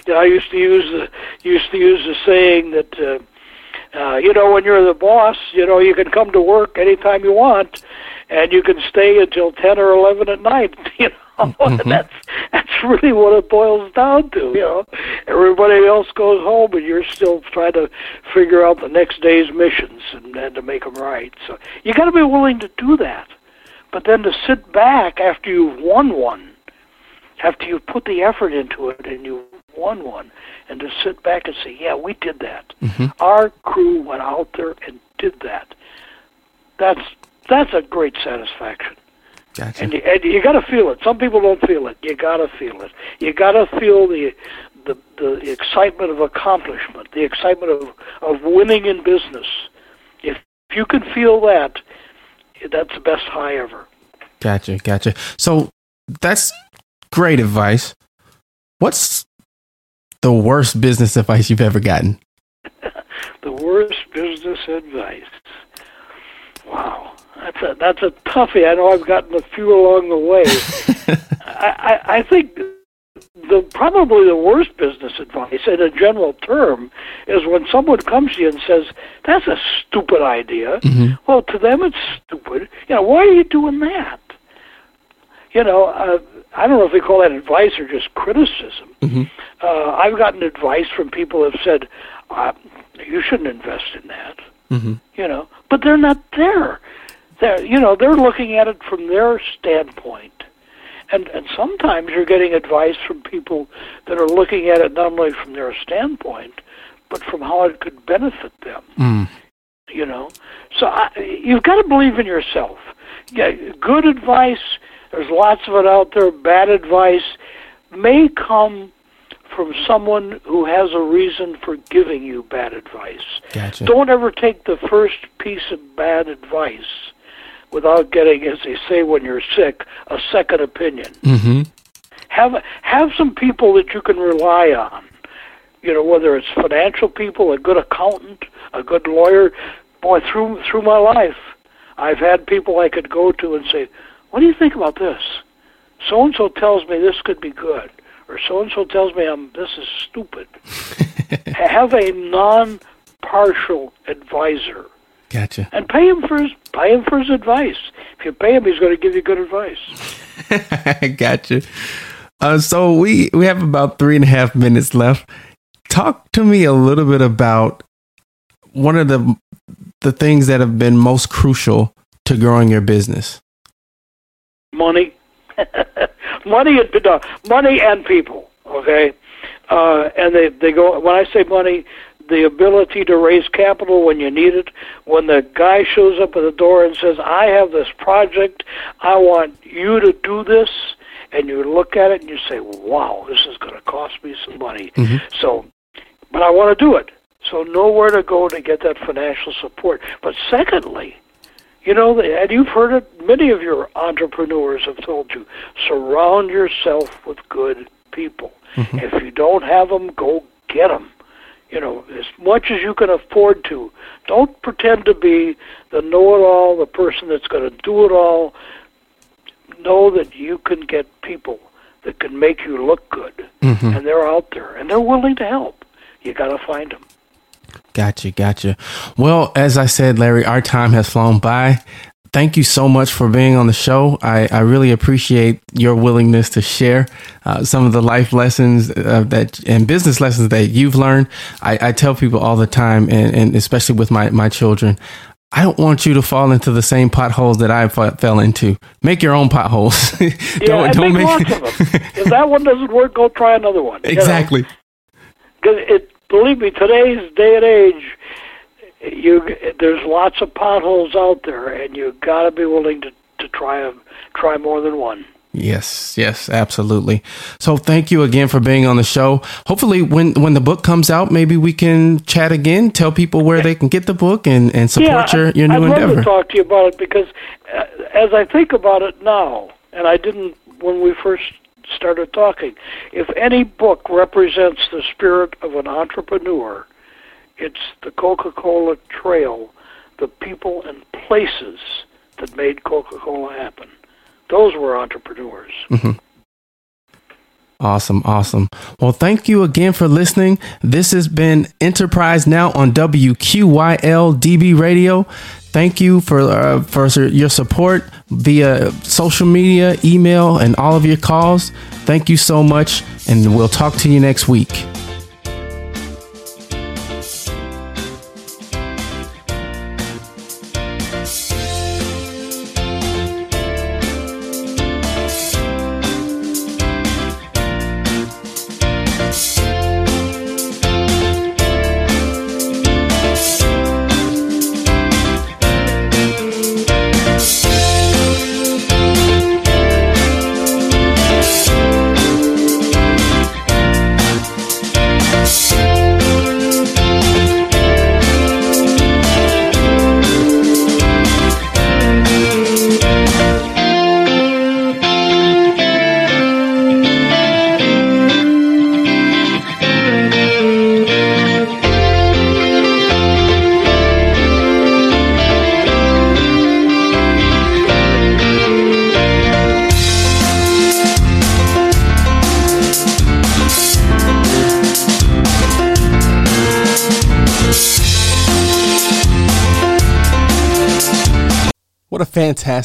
Speaker 4: You know, I used to use the used to use the saying that uh, uh, you know when you're the boss, you know you can come to work anytime you want, and you can stay until ten or eleven at night. You know,
Speaker 3: Mhm.
Speaker 4: and that's that's really what it boils down to. You know, everybody else goes home, and you're still trying to figure out the next day's missions and, and to make them right. So you got to be willing to do that. But then to sit back after you've won one after you've put the effort into it and you won one, and to sit back and say, "Yeah, we did that. Our crew went out there and did that." That's that's a great satisfaction.
Speaker 3: Gotcha.
Speaker 4: And you, and you got to feel it. Some people don't feel it. You got to feel it. You got to feel the, the the excitement of accomplishment, the excitement of of winning in business. If you can feel that, that's the best high ever.
Speaker 3: Gotcha, gotcha. So that's great advice. What's the worst business advice you've ever gotten?
Speaker 4: The worst business advice. Wow, that's a that's a toughie. I know I've gotten a few along the way. I, I I think the probably the worst business advice in a general term is when someone comes to you and says, "That's a stupid idea." Well, to them it's stupid. You know, why are you doing that? You know, uh, I don't know if they call that advice or just criticism. Uh, I've gotten advice from people who have said, uh, "You shouldn't invest in that." You know, but they're not there. They're you know they're looking at it from their standpoint, and and sometimes you're getting advice from people that are looking at it not only from their standpoint, but from how it could benefit them. Hmm. You know, so I, you've got to believe in yourself. Yeah, good advice. There's lots of it out there. Bad advice may come from someone who has a reason for giving you bad advice.
Speaker 3: Gotcha.
Speaker 4: Don't ever take the first piece of bad advice without getting, as they say when you're sick, a second opinion.
Speaker 3: Mm-hmm.
Speaker 4: Have have some people that you can rely on. You know, whether it's financial people, a good accountant, a good lawyer. Boy, through through my life, I've had people I could go to and say, "What do you think about this?" So and so tells me this could be good, or so and so tells me I'm this is stupid. have a non-partial advisor
Speaker 3: Gotcha.
Speaker 4: and pay him for his pay him for his advice. If you pay him, he's going to give you good advice.
Speaker 3: gotcha. Uh, so we we have about three and a half minutes left. Talk to me a little bit about one of the the things that have been most crucial to growing your business.
Speaker 4: money, money and no, money and people. Okay, uh, and they they go. When I say money, the ability to raise capital when you need it. When the guy shows up at the door and says, "I have this project, I want you to do this," and you look at it and you say, "Wow, this is going to cost me some money." Mm-hmm. So, but I want to do it. So know where to go to get that financial support. But secondly, you know, and you've heard it, many of your entrepreneurs have told you, surround yourself with good people. Mm-hmm. If you don't have them, go get them. You know, as much as you can afford to. Don't pretend to be the know it all, the person that's going to do it all. Know that you can get people that can make you look good. Mm-hmm. And they're out there, and they're willing to help. You got to find them.
Speaker 3: Gotcha, gotcha. Well, as I said, Larry, our time has flown by. Thank you so much for being on the show. I, I really appreciate your willingness to share uh, some of the life lessons uh, that and business lessons that you've learned. I, I tell people all the time, and, and especially with my, my children, I don't want you to fall into the same potholes that I f- fell into. Make your own potholes.
Speaker 4: Yeah, and make lots of them. if that one doesn't work, go try another one. you know?
Speaker 3: exactly.
Speaker 4: Because it, believe me, today's day and age, you there's lots of potholes out there, and you got to be willing to to try a, try more than one.
Speaker 3: Yes, yes, absolutely. So thank you again for being on the show. Hopefully when when the book comes out, maybe we can chat again, tell people where they can get the book and, and support your, your new endeavor.
Speaker 4: I'd love to talk to you about it because uh, as I think about it now, and I didn't when we first started talking, if any book represents the spirit of an entrepreneur, it's the Coca-Cola Trail, the people and places that made Coca-Cola happen. Those were entrepreneurs.
Speaker 3: Awesome, awesome. Well, thank you again for listening. This has been Enterprise Now on WQYLDB Radio. Thank you for uh, for your support via social media, email, and all of your calls. Thank you so much, and we'll talk to you next week.